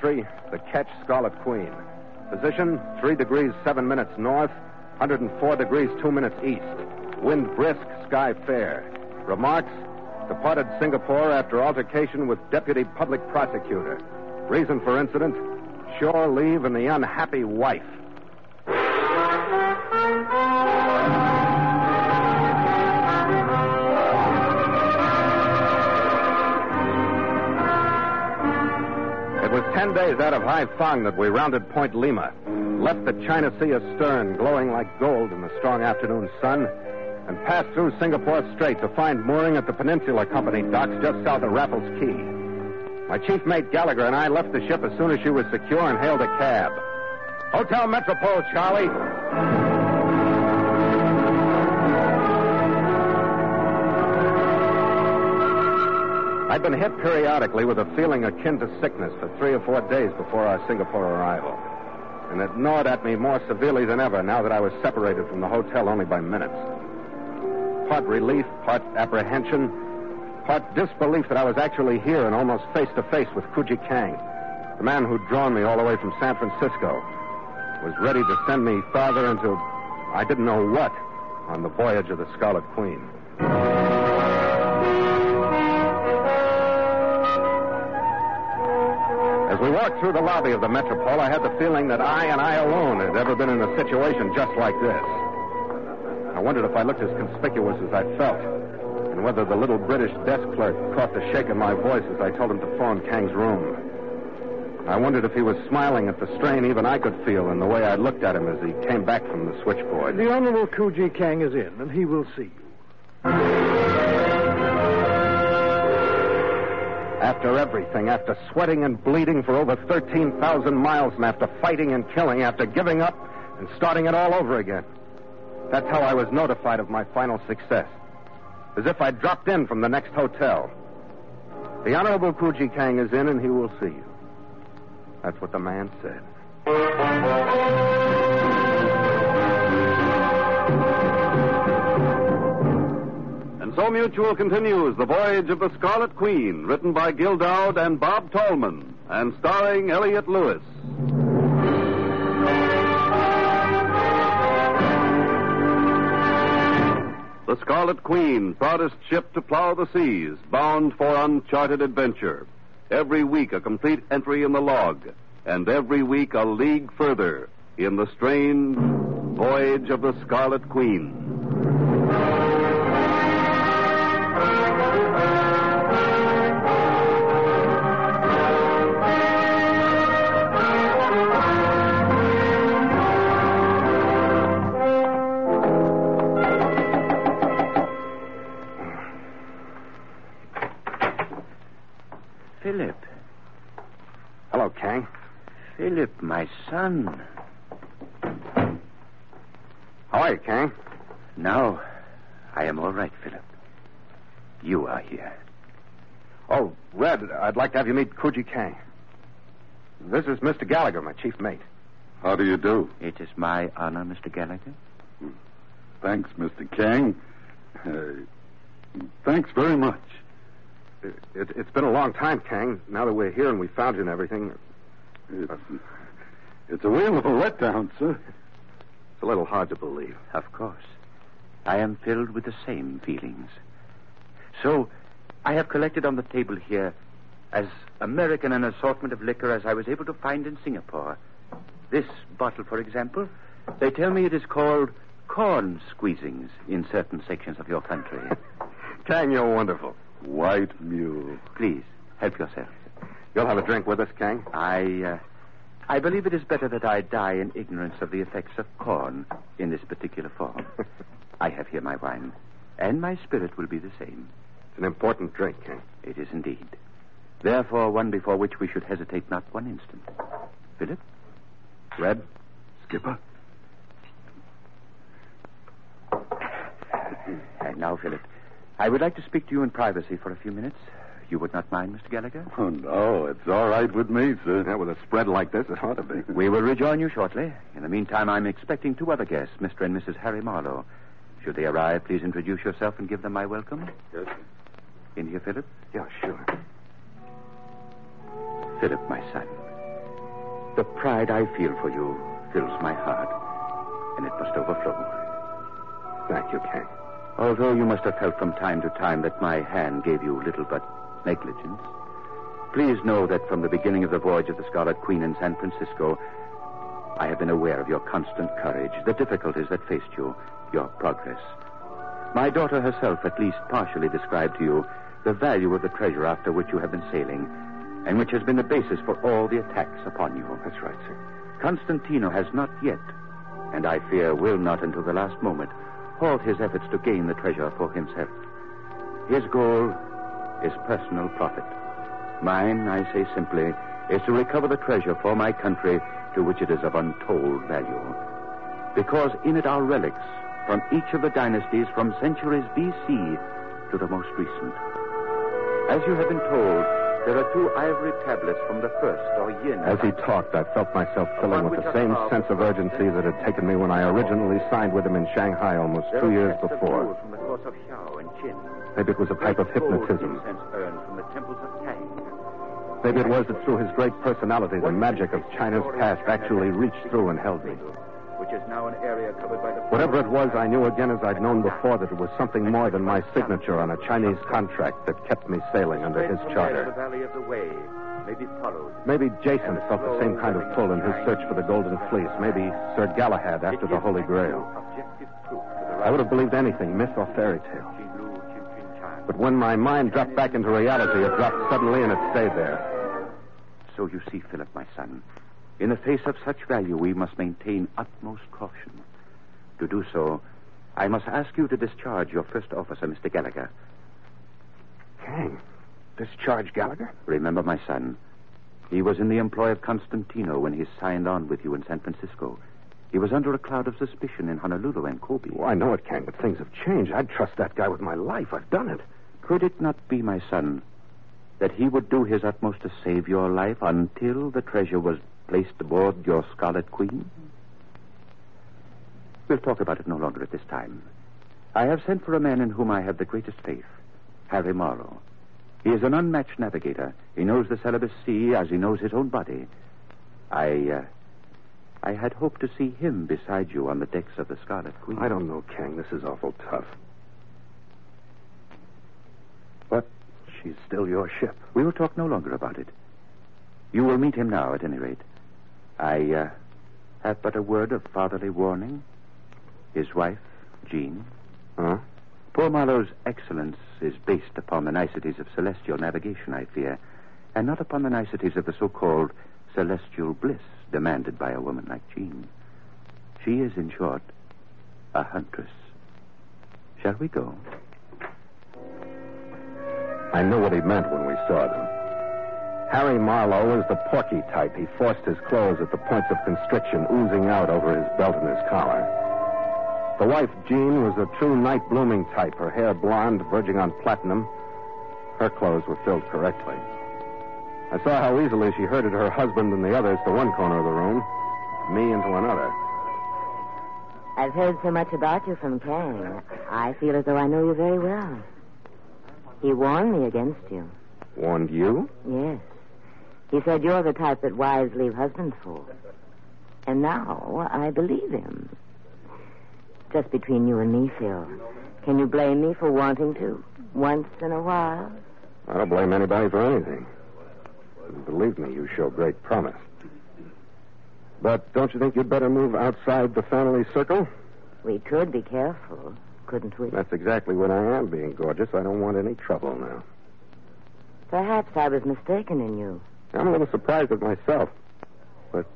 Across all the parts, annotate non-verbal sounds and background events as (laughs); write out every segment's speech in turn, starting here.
The ketch Scarlet Queen. Position, 3 degrees 7 minutes north, 104 degrees 2 minutes east. Wind brisk, sky fair. Remarks, departed Singapore after altercation with deputy public prosecutor. Reason for incident, shore leave and the unhappy wife. Ten days out of Haiphong that we rounded Point Lima, left the China Sea astern, glowing like gold in the strong afternoon sun, and passed through Singapore Strait to find mooring at the Peninsula Company docks just south of Raffles Quay. My chief mate Gallagher and I left the ship as soon as she was secure and hailed a cab. Hotel Metropole, Charlie. I'd been hit periodically with a feeling akin to sickness for three or four days before our Singapore arrival. And it gnawed at me more severely than ever now that I was separated from the hotel only by minutes. Part relief, part apprehension, part disbelief that I was actually here and almost face to face with Kuji Kang, the man who'd drawn me all the way from San Francisco, was ready to send me farther into I didn't know what on the voyage of the Scarlet Queen. As we walked through the lobby of the Metropole, I had the feeling that I and I alone had ever been in a situation just like this. I wondered if I looked as conspicuous as I felt, and whether the little British desk clerk caught the shake in my voice as I told him to phone Kang's room. I wondered if he was smiling at the strain even I could feel in the way I looked at him as he came back from the switchboard. The Honorable Kuji Kang is in, and he will see you. After everything, after sweating and bleeding for over 13,000 miles, and after fighting and killing, after giving up and starting it all over again. That's how I was notified of my final success. As if I'd dropped in from the next hotel. The Honorable Kuji Kang is in, and he will see you. That's what the man said. So Mutual continues The Voyage of the Scarlet Queen, written by Gil Doud and Bob Tallman, and starring Elliot Lewis. The Scarlet Queen, proudest ship to plow the seas, bound for uncharted adventure. Every week a complete entry in the log, and every week a league further in the strange voyage of the Scarlet Queen. My son. How are you, Kang? Now, I am all right, Philip. You are here. Oh, Red, I'd like to have you meet Kuji Kang. This is Mr. Gallagher, my chief mate. How do you do? It is my honor, Mr. Gallagher. Thanks, Mr. Kang. Uh, thanks very much. It, it, it's been a long time, Kang. Now that we're here and we found you and everything, It's, it's a whale of a letdown, sir. it's a little hard to believe. Of course. I am filled with the same feelings. So, I have collected on the table here as American an assortment of liquor as I was able to find in Singapore. This bottle, for example, they tell me it is called corn squeezings in certain sections of your country. (laughs) Kang, you're wonderful. White mule. Please, help yourself. You'll have a drink with us, Kang? I, uh, I believe it is better that I die in ignorance of the effects of corn in this particular form. (laughs) I have here my wine, and my spirit will be the same. It's an important drink, Kang. It is indeed. Therefore, one before which we should hesitate not one instant. Philip? Red? Skipper. And now, Philip, I would like to speak to you in privacy for a few minutes. You would not mind, Mr. Gallagher? Oh, no, it's all right with me, sir. Yeah, with a spread like this, it ought to be. We will rejoin you shortly. In the meantime, I'm expecting two other guests, Mr. and Mrs. Harry Marlowe. Should they arrive, please introduce yourself and give them my welcome. Yes, sir. In here, Philip. Yeah, sure. Philip, my son. The pride I feel for you fills my heart, and it must overflow. Thank you, Kang. Although you must have felt from time to time that my hand gave you little but negligence, please know that from the beginning of the voyage of the Scarlet Queen in San Francisco, I have been aware of your constant courage, the difficulties that faced you, your progress. My daughter herself at least partially described to you the value of the treasure after which you have been sailing, and which has been the basis for all the attacks upon you. That's right, sir. Constantino has not yet, and I fear will not until the last moment, halt his efforts to gain the treasure for himself. His goal is personal profit. Mine, I say simply, is to recover the treasure for my country to which it is of untold value. Because in it are relics from each of the dynasties from centuries BC to the most recent. As you have been told, there are two ivory tablets from the first or yin. As he talked, I felt myself filling with the same sense of urgency that had taken me when I originally signed with him in Shanghai almost two years before. jewels From the course of Xiao and Qin. Maybe it was a type of hypnotism. incense earned from the temples of Tang. Maybe it was that through his great personality, the magic of China's past actually reached through and held me. Which is now an area covered by the Whatever it was, I knew again as I'd known before that it was something more than my signature on a Chinese contract that kept me sailing under his The charter. Valley of the Way may be followed. Maybe Jason felt the same kind of pull in his search for the Golden Fleece. Maybe Sir Galahad after the Holy Grail. Objective proof to the I would have believed anything, myth or fairy tale. But when my mind dropped back into reality, it dropped suddenly and it stayed there. So you see, Philip, my son, in the face of such value, we must maintain utmost caution. To do so, I must ask you to discharge your first officer, Mr. Gallagher. Kang, discharge Gallagher? Remember, my son, he was in the employ of Constantino when he signed on with you in San Francisco. He was under a cloud of suspicion in Honolulu and Kobe. Well, I know it, Kang, but things have changed. I'd trust that guy with my life. I've done it. Could it not be, my son, that he would do his utmost to save your life until the treasure was placed aboard your Scarlet Queen? We'll talk about it no longer at this time. I have sent for a man in whom I have the greatest faith, Harry Morrow. He is an unmatched navigator. He knows the Celebes Sea as he knows his own body. I, uh, I had hoped to see him beside you on the decks of the Scarlet Queen. I don't know, Kang. This is awful tough. But she's still your ship. We will talk no longer about it. You will meet him now, at any rate. I uh, have but a word of fatherly warning. His wife, Jean. Huh? Poor Marlowe's excellence is based upon the niceties of celestial navigation, I fear, and not upon the niceties of the so-called celestial bliss demanded by a woman like Jean. She is, in short, a huntress. Shall we go? I knew what he meant when we saw them. Harry Marlowe was the porky type. He forced his clothes at the points of constriction oozing out over his belt and his collar. The wife, Jean, was a true night blooming type, her hair blonde, verging on platinum. Her clothes were filled correctly. I saw how easily she herded her husband and the others to one corner of the room, me into another. I've heard so much about you from Kang. I feel as though I know you very well. He warned me against you. Warned you? Yes. He said you're the type that wives leave husbands for. And now I believe him. Just between you and me, Phil. Can you blame me for wanting to? Once in a while? I don't blame anybody for anything. Believe me, you show great promise. But don't you think you'd better move outside the family circle? We could be careful, couldn't we? That's exactly what I am, being gorgeous. I don't want any trouble now. Perhaps I was mistaken in you. I'm a little surprised at myself. But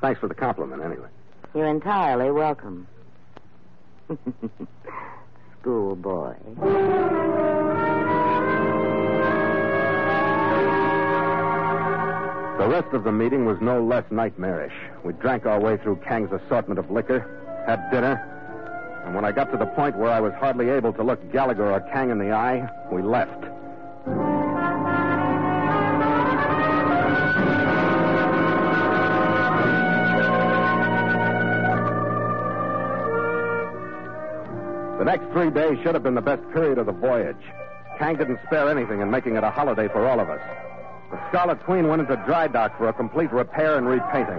thanks for the compliment, anyway. You're entirely welcome. (laughs) Schoolboy. The rest of the meeting was no less nightmarish. We drank our way through Kang's assortment of liquor, had dinner, and when I got to the point where I was hardly able to look Gallagher or Kang in the eye, we left. The next three days should have been the best period of the voyage. Kang didn't spare anything in making it a holiday for all of us. The Scarlet Queen went into dry dock for a complete repair and repainting.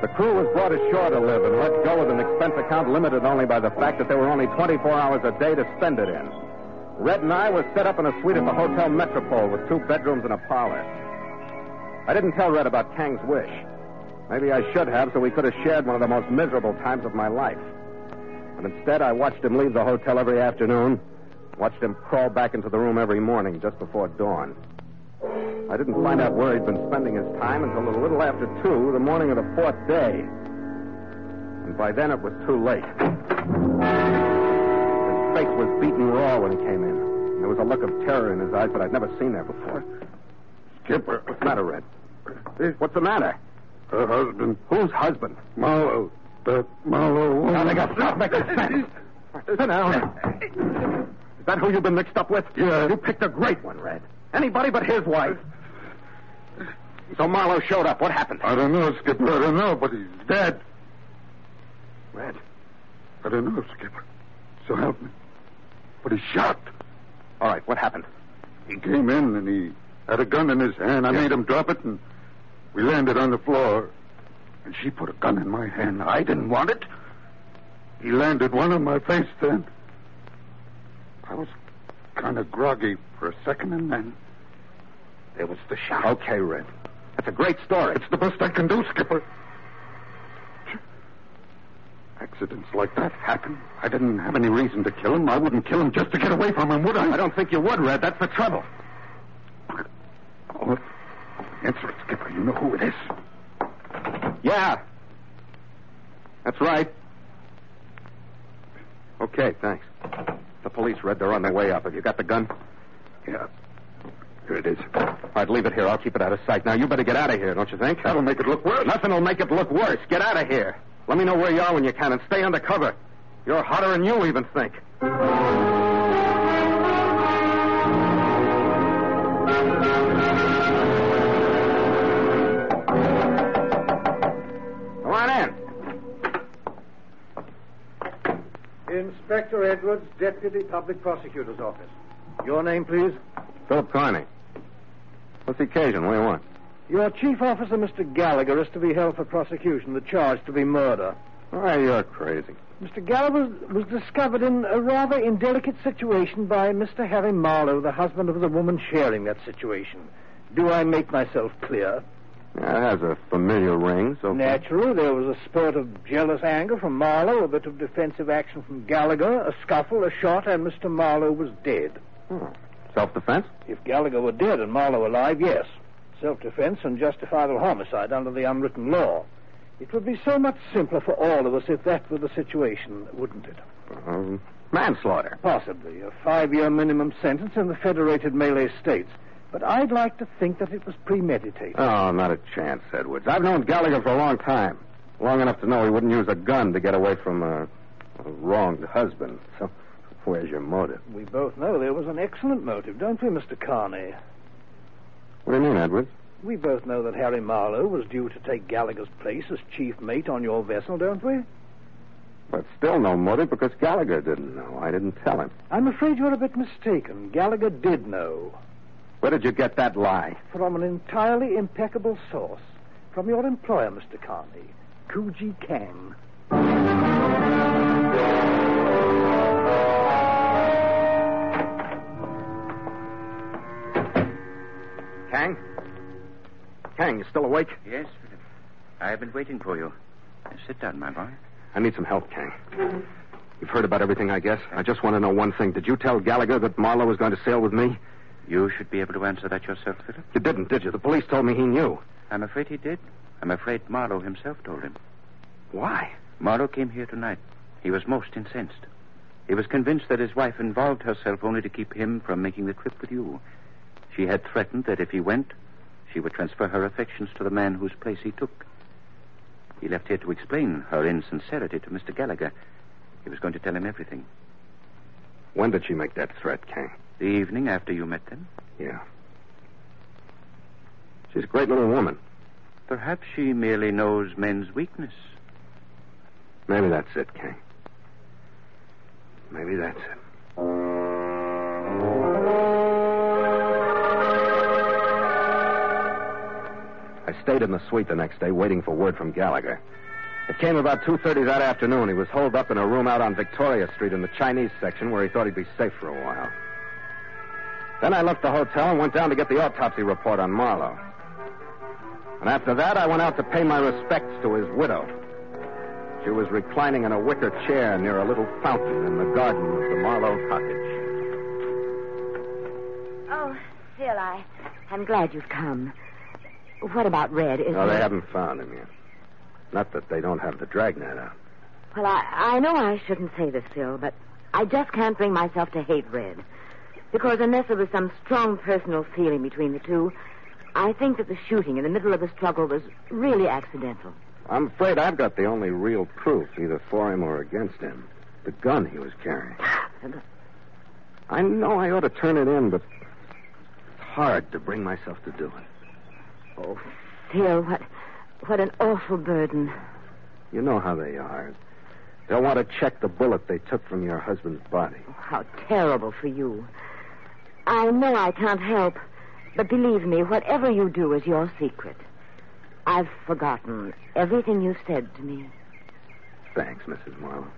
The crew was brought ashore to live and let go with an expense account limited only by the fact that there were only 24 hours a day to spend it in. Red and I were set up in a suite at the Hotel Metropole with two bedrooms and a parlor. I didn't tell Red about Kang's wish. Maybe I should have, so we could have shared one of the most miserable times of my life. But instead, I watched him leave the hotel every afternoon, watched him crawl back into the room every morning just before dawn. I didn't find out where he'd been spending his time until a little after two, the morning of the fourth day. And by then it was too late. His face was beaten raw when he came in. There was a look of terror in his eyes that I'd never seen there before. Skipper. What's the matter, Red? What's the matter? Her husband. Whose husband? Marlowe. That Marlowe. Now, they got stop making sense. Sit down. Is that who you've been mixed up with? Yeah. You picked a great one, Red. Anybody but his wife. So Marlowe showed up. What happened? I don't know, Skipper. I don't know, but he's dead. Red. I don't know, Skipper. So help me. But he's shot. All right, what happened? He came in and he had a gun in his hand. I Yeah. made him drop it and we landed on the floor. And she put a gun in my hand. I didn't want it. He landed one on my face then. I was kind of groggy for a second and then there was the shot. Okay, Red. That's a great story. It's the best I can do, Skipper. Accidents like that happen. I didn't have any reason to kill him. I wouldn't kill him just to get away from him, would I? I don't think you would, Red. That's the trouble. Oh, answer it, Skipper. You know who it is. Yeah. That's right. Okay, thanks. The police, read they're on their way up. Have you got the gun? Yeah. Here it is. All right, leave it here. I'll keep it out of sight. Now, you better get out of here, don't you think? That'll make it look worse. Nothing will make it look worse. Get out of here. Let me know where you are when you can and stay under cover. You're hotter than you even think. Inspector Edwards, Deputy Public Prosecutor's Office. Your name, please? Philip Carney. What's the occasion? What do you want? Your chief officer, Mr. Gallagher, is to be held for prosecution. The charge to be murder. Why, you're crazy. Mr. Gallagher was discovered in a rather indelicate situation by Mr. Harry Marlowe, the husband of the woman sharing that situation. Do I make myself clear? Yeah, it has a familiar ring, so. Naturally, there was a spurt of jealous anger from Marlowe, a bit of defensive action from Gallagher, a scuffle, a shot, and Mr. Marlowe was dead. Hmm. Self defense? If Gallagher were dead and Marlowe alive, yes. Self defense and justifiable homicide under the unwritten law. It would be so much simpler for all of us if that were the situation, wouldn't it? Um, manslaughter. Possibly. A five year minimum sentence in the Federated Malay States. But I'd like to think that it was premeditated. Oh, not a chance, Edwards. I've known Gallagher for a long time. Long enough to know he wouldn't use a gun to get away from a, a wronged husband. So, where's your motive? We both know there was an excellent motive, don't we, Mr. Carney? What do you mean, Edwards? We both know that Harry Marlowe was due to take Gallagher's place as chief mate on your vessel, don't we? But still no motive because Gallagher didn't know. I didn't tell him. I'm afraid you're a bit mistaken. Gallagher did know. Where did you get that lie? From an entirely impeccable source. From your employer, Mr. Carney, Kuji Kang. Kang? Kang, you still awake? Yes, Philip. I have been waiting for you. Sit down, my boy. I need some help, Kang. You've heard about everything, I guess. I just want to know one thing. Did you tell Gallagher that Marlowe was going to sail with me? You should be able to answer that yourself, Philip. You didn't, did you? The police told me he knew. I'm afraid he did. I'm afraid Marlowe himself told him. Why? Marlowe came here tonight. He was most incensed. He was convinced that his wife involved herself only to keep him from making the trip with you. She had threatened that if he went, she would transfer her affections to the man whose place he took. He left here to explain her insincerity to Mr. Gallagher. He was going to tell him everything. When did she make that threat, Kang? The evening after you met them, Yeah. She's a great little woman. perhaps she merely knows men's weakness. Maybe that's it, Kang. Maybe that's it. I stayed in the suite the next day waiting for word from Gallagher. It came about 2.30 that afternoon. He was holed up in a room out on Victoria Street in the Chinese section where he thought he'd be safe for a while. Then I left the hotel and went down to get the autopsy report on Marlowe. And after that, I went out to pay my respects to his widow. She was reclining in a wicker chair near a little fountain in the garden of the Marlowe cottage. Oh, Phil, I, I'm glad you've come. What about Red? Is No, they he- haven't found him yet. Not that they don't have the dragnet out. Well, I, I know I shouldn't say this, Phil, but I just can't bring myself to hate Red. Because unless there was some strong personal feeling between the two, I think that the shooting in the middle of the struggle was really accidental. I'm afraid I've got the only real proof, either for him or against him. The gun he was carrying. (sighs) I know I ought to turn it in, but it's hard to bring myself to do it. Oh, Phil, what, what an awful burden. You know how they are. They'll want to check the bullet they took from your husband's body. How terrible for you. I know I can't help, but believe me, whatever you do is your secret. I've forgotten everything you said to me. Thanks, Mrs. Marlowe.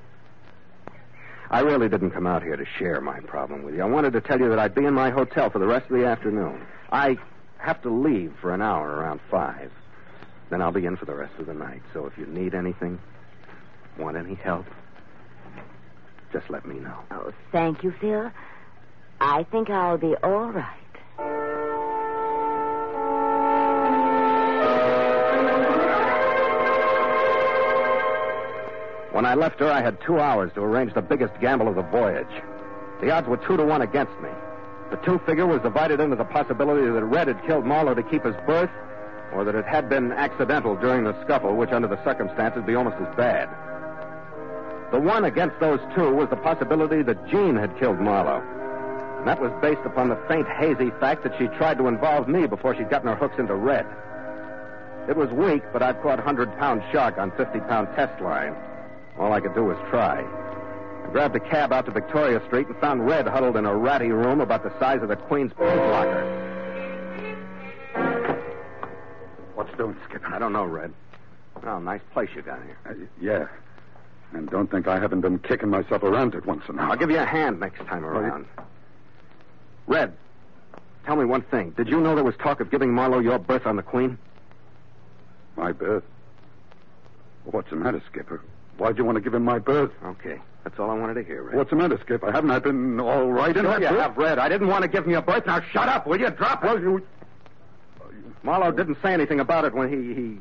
I really didn't come out here to share my problem with you. I wanted to tell you that I'd be in my hotel for the rest of the afternoon. I have to leave for an hour around five. Then I'll be in for the rest of the night. So if you need anything, want any help, just let me know. Oh, thank you, Phil. I think I'll be all right. When I left her, I had two hours to arrange the biggest gamble of the voyage. The odds were two to one against me. The two figure was divided into the possibility that Red had killed Marlowe to keep his berth, or that it had been accidental during the scuffle, which under the circumstances would be almost as bad. The one against those two was the possibility that Jean had killed Marlowe. And that was based upon the faint, hazy fact that she tried to involve me before she'd gotten her hooks into Red. It was weak, but I'd caught 100 pound shark on 50 pound test line. All I could do was try. I grabbed a cab out to Victoria Street and found Red huddled in a ratty room about the size of the Queen's paint locker. What's doing, Skipper? I don't know, Red. Oh, nice place you got here. Uh, yeah. And don't think I haven't been kicking myself around it once in a while. I'll give you a hand next time around. Red, tell me one thing. Did you know there was talk of giving Marlowe your berth on the Queen? My berth? What's the matter, Skipper? Why'd you want to give him my berth? Okay, that's all I wanted to hear, Red. What's the matter, Skipper? Haven't I been all right in Sure that you berth? have, Red. I didn't want to give him your berth. Now shut up, will you? Drop it. Well, you... Marlowe didn't say anything about it when he, he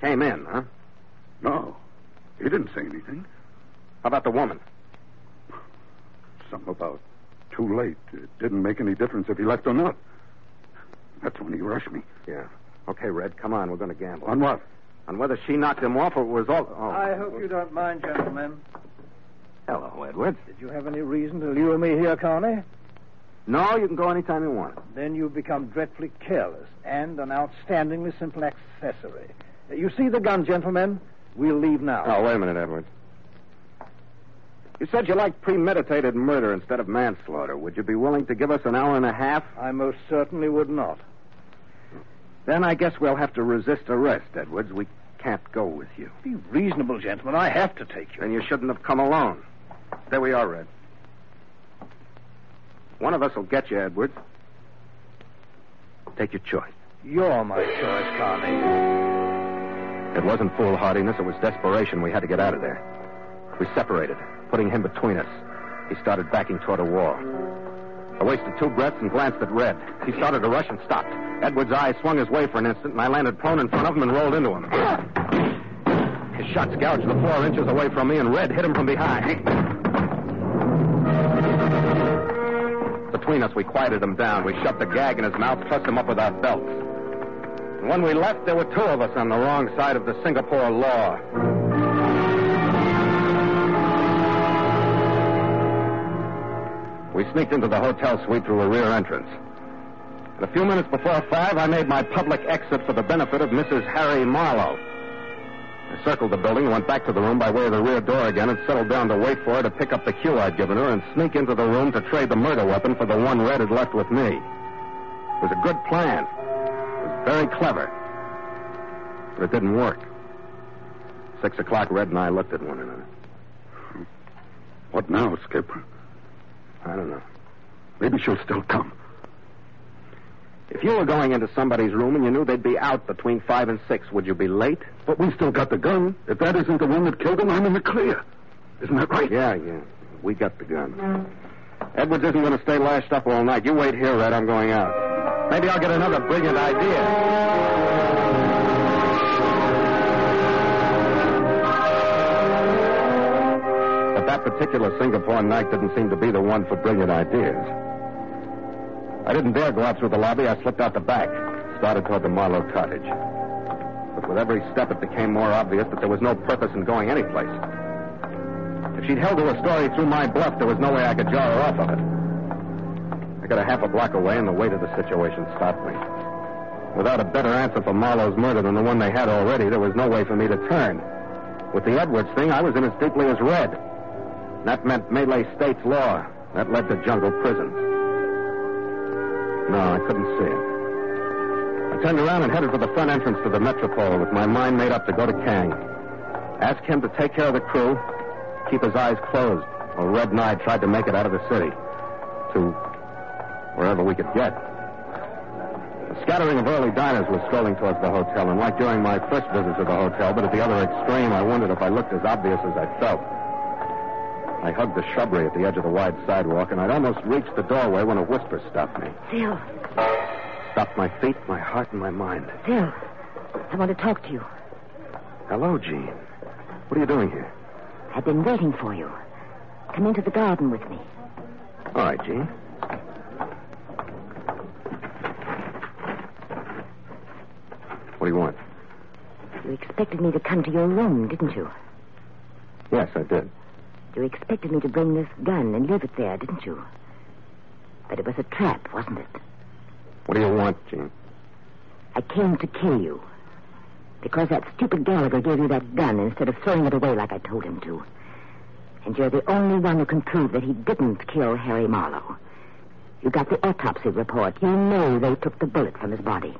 came in, huh? No. He didn't say anything. How about the woman? Something about too late. It didn't make any difference if he left or not. That's when he rushed me. Yeah. Okay, Red, come on. We're going to gamble. On what? On whether she knocked him off or it was all. Oh. I hope you don't mind, gentlemen. Hello, Edwards. Did you have any reason to lure me here, Carney? No, you can go anytime you want. Then you've become dreadfully careless and an outstandingly simple accessory. You see the gun, gentlemen? We'll leave now. Oh, wait a minute, Edwards. You said you liked premeditated murder instead of manslaughter. Would you be willing to give us an hour and a half? I most certainly would not. Then I guess we'll have to resist arrest, Edwards. We can't go with you. Be reasonable, gentlemen. I have to take you. Then you shouldn't have come alone. There we are, Red. One of us will get you, Edwards. Take your choice. You're my choice, Carney. It wasn't foolhardiness, it was desperation. We had to get out of there. We separated, putting him between us. He started backing toward a wall. I wasted two breaths and glanced at Red. He started to rush and stopped. Edward's eye swung his way for an instant, and I landed prone in front of him and rolled into him. His shots gouged the floor inches away from me, and Red hit him from behind. Between us, we quieted him down. We shoved the gag in his mouth, trussed him up with our belts. And when we left, there were two of us on the wrong side of the Singapore law. We sneaked into the hotel suite through a rear entrance. And a few minutes before five, I made my public exit for the benefit of Mrs. Harry Marlowe. I circled the building and went back to the room by way of the rear door again and settled down to wait for her to pick up the cue I'd given her and sneak into the room to trade the murder weapon for the one Red had left with me. It was a good plan. It was very clever. But it didn't work. Six o'clock, Red and I looked at one another. What now, Skipper? I don't know. Maybe she'll still come. If you were going into somebody's room and you knew they'd be out between five and six, would you be late? But we still got the gun. If that isn't the one that killed him, I'm in the clear. Isn't that right? Yeah, yeah. We got the gun. Edwards isn't going to stay lashed up all night. You wait here, Red. I'm going out. Maybe I'll get another brilliant idea. That particular Singapore night didn't seem to be the one for brilliant ideas. I didn't dare go out through the lobby. I slipped out the back, started toward the Marlowe cottage. But with every step, it became more obvious that there was no purpose in going anyplace. If she'd held to a story through my bluff, there was no way I could jar her off of it. I got a half a block away, and the weight of the situation stopped me. Without a better answer for Marlowe's murder than the one they had already, there was no way for me to turn. With the Edwards thing, I was in as deeply as Red. That meant Malay state's law. That led to jungle prisons. No, I couldn't see it. I turned around and headed for the front entrance to the Metropole with my mind made up to go to Kang. Ask him to take care of the crew, keep his eyes closed, while Red and I tried to make it out of the city. To wherever we could get. A scattering of early diners was strolling towards the hotel, and like during my first visit to the hotel, but at the other extreme, I wondered if I looked as obvious as I felt. I hugged the shrubbery at the edge of the wide sidewalk, and I'd almost reached the doorway when a whisper stopped me. Phil, Stopped my feet, my heart, and my mind. Phil, I want to talk to you. Hello, Jean. What are you doing here? I've been waiting for you. Come into the garden with me. All right, Jean. What do you want? You expected me to come to your room, didn't you? Yes, I did. You expected me to bring this gun and leave it there, didn't you? But it was a trap, wasn't it? What do you want, Jean? I came to kill you. Because that stupid Gallagher gave you that gun instead of throwing it away like I told him to. And you're the only one who can prove that he didn't kill Harry Marlowe. You got the autopsy report. You know they took the bullet from his body.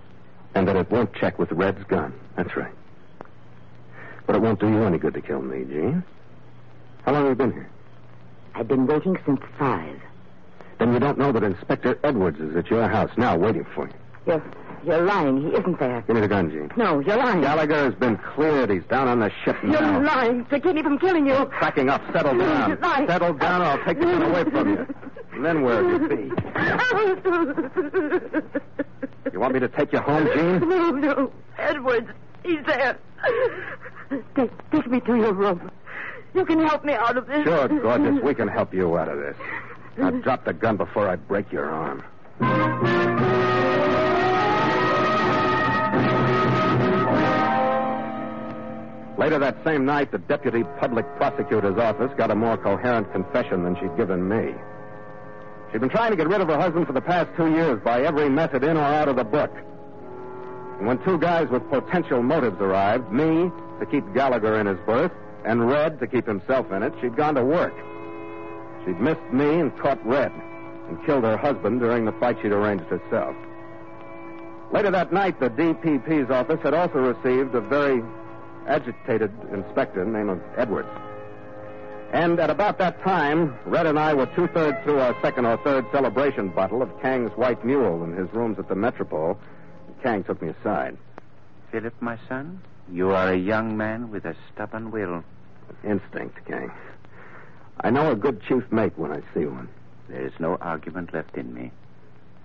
And that it won't check with Red's gun. That's right. But it won't do you any good to kill me, Jean. How long have you been here? I've been waiting since five. Then you don't know that Inspector Edwards is at your house now waiting for you. You're, you're lying. He isn't there. Give me the gun, Jean. No, you're lying. Gallagher has been cleared. He's down on the ship now. You're lying to keep me from killing you. Cracking up. Settle down. you're lying. Settle down or I'll take the gun away from you. And then where'll you be? You want me to take you home, Jean? No, no. Edwards, he's there. Take, take me to your room. You can help me out of this. Sure, gorgeous. We can help you out of this. Now drop the gun before I break your arm. Later that same night, the deputy public prosecutor's office got a more coherent confession than she'd given me. She'd been trying to get rid of her husband for the past two years by every method in or out of the book. And when two guys with potential motives arrived, me to keep Gallagher in his berth, and Red to keep himself in it, she'd gone to work. She'd missed me and caught Red, and killed her husband during the fight she'd arranged herself. Later that night, the DPP's office had also received a very agitated inspector named Edwards. And at about that time, Red and I were two thirds through our second or third celebration bottle of Kang's White Mule in his rooms at the Metropole. Kang took me aside. Philip, my son, you are a young man with a stubborn will. Instinct, Kang. I know a good chief mate when I see one. There is no argument left in me.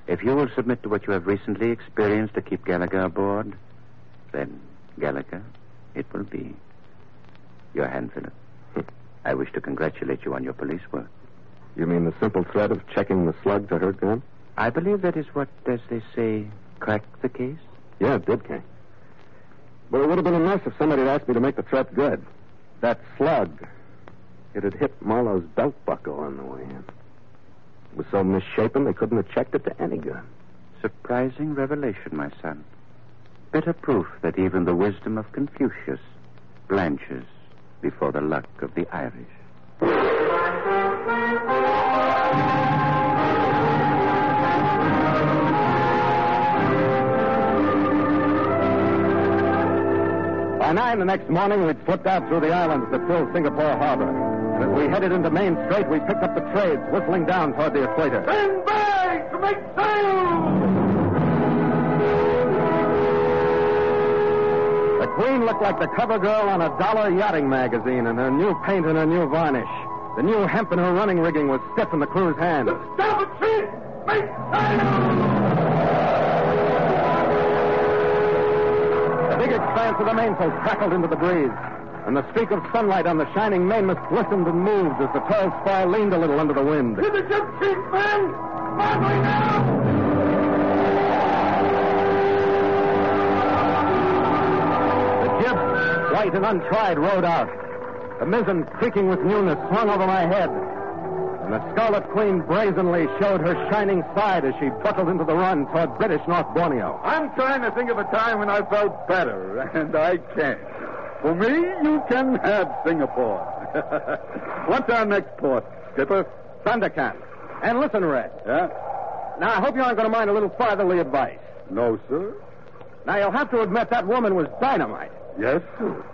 If you will submit to what you have recently experienced to keep Gallagher aboard, then Gallagher, it will be. Your hand, Philip. (laughs) I wish to congratulate you on your police work. You mean the simple threat of checking the slug to her gun? I believe that is what, as they say, cracked the case. Yeah, it did, Kang. But it would have been nice if somebody had asked me to make the threat good. That slug, it had hit Marlowe's belt buckle on the way in. It was so misshapen they couldn't have checked it to any gun. Surprising revelation, my son. Bitter proof that even the wisdom of Confucius blanches before the luck of the Irish. Nine the next morning, we'd slipped out through the islands that fill Singapore harbor. And as we headed into Main Strait, we picked up the trades, whistling down toward the equator. Stand by to make sail! The Queen looked like the cover girl on a dollar yachting magazine in her new paint and her new varnish. The new hemp in her running rigging was stiff in the crew's hands. Starboard sheet! Make sail! Expanse of the mainsail crackled into the breeze, and the streak of sunlight on the shining mainmast glistened and moved as the tall spar leaned a little under the wind. To the jib sheet, men! Firmly now! The jib, white and untried, rode out. The mizzen, creaking with newness, swung over my head. And the Scarlet Queen brazenly showed her shining side as she buckled into the run toward British North Borneo. I'm trying to think of a time when I felt better, (laughs) and I can't. For me, you can have Singapore. (laughs) What's our next port, Skipper? Sandakan. And listen, Red. Yeah? Now, I hope you aren't going to mind a little fatherly advice. No, sir. Now, you'll have to admit that woman was dynamite. Yes, sir.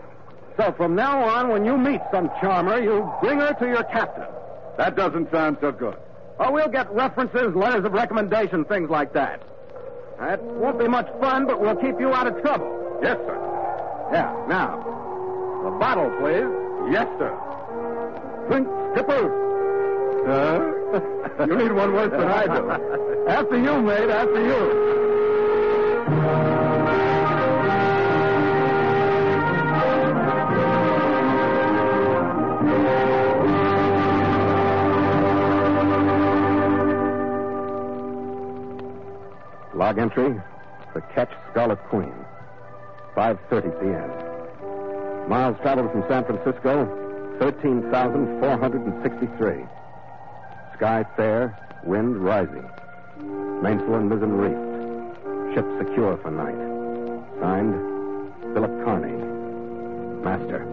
So from now on, when you meet some charmer, you bring her to your captain. That doesn't sound so good. Oh, we'll get references, letters of recommendation, things like that. That won't be much fun, but we'll keep you out of trouble. Yes, sir. Yeah, now, the bottle, please. Yes, sir. Drink, Skipper. Uh, (laughs) you need one worse than I do. after you, mate, after you. Log entry, the ketch Scarlet Queen, 5.30 p.m. Miles traveled from San Francisco, 13,463. Sky fair, wind rising. Mainsail and mizzen reefed. Ship secure for night. Signed, Philip Carney, Master.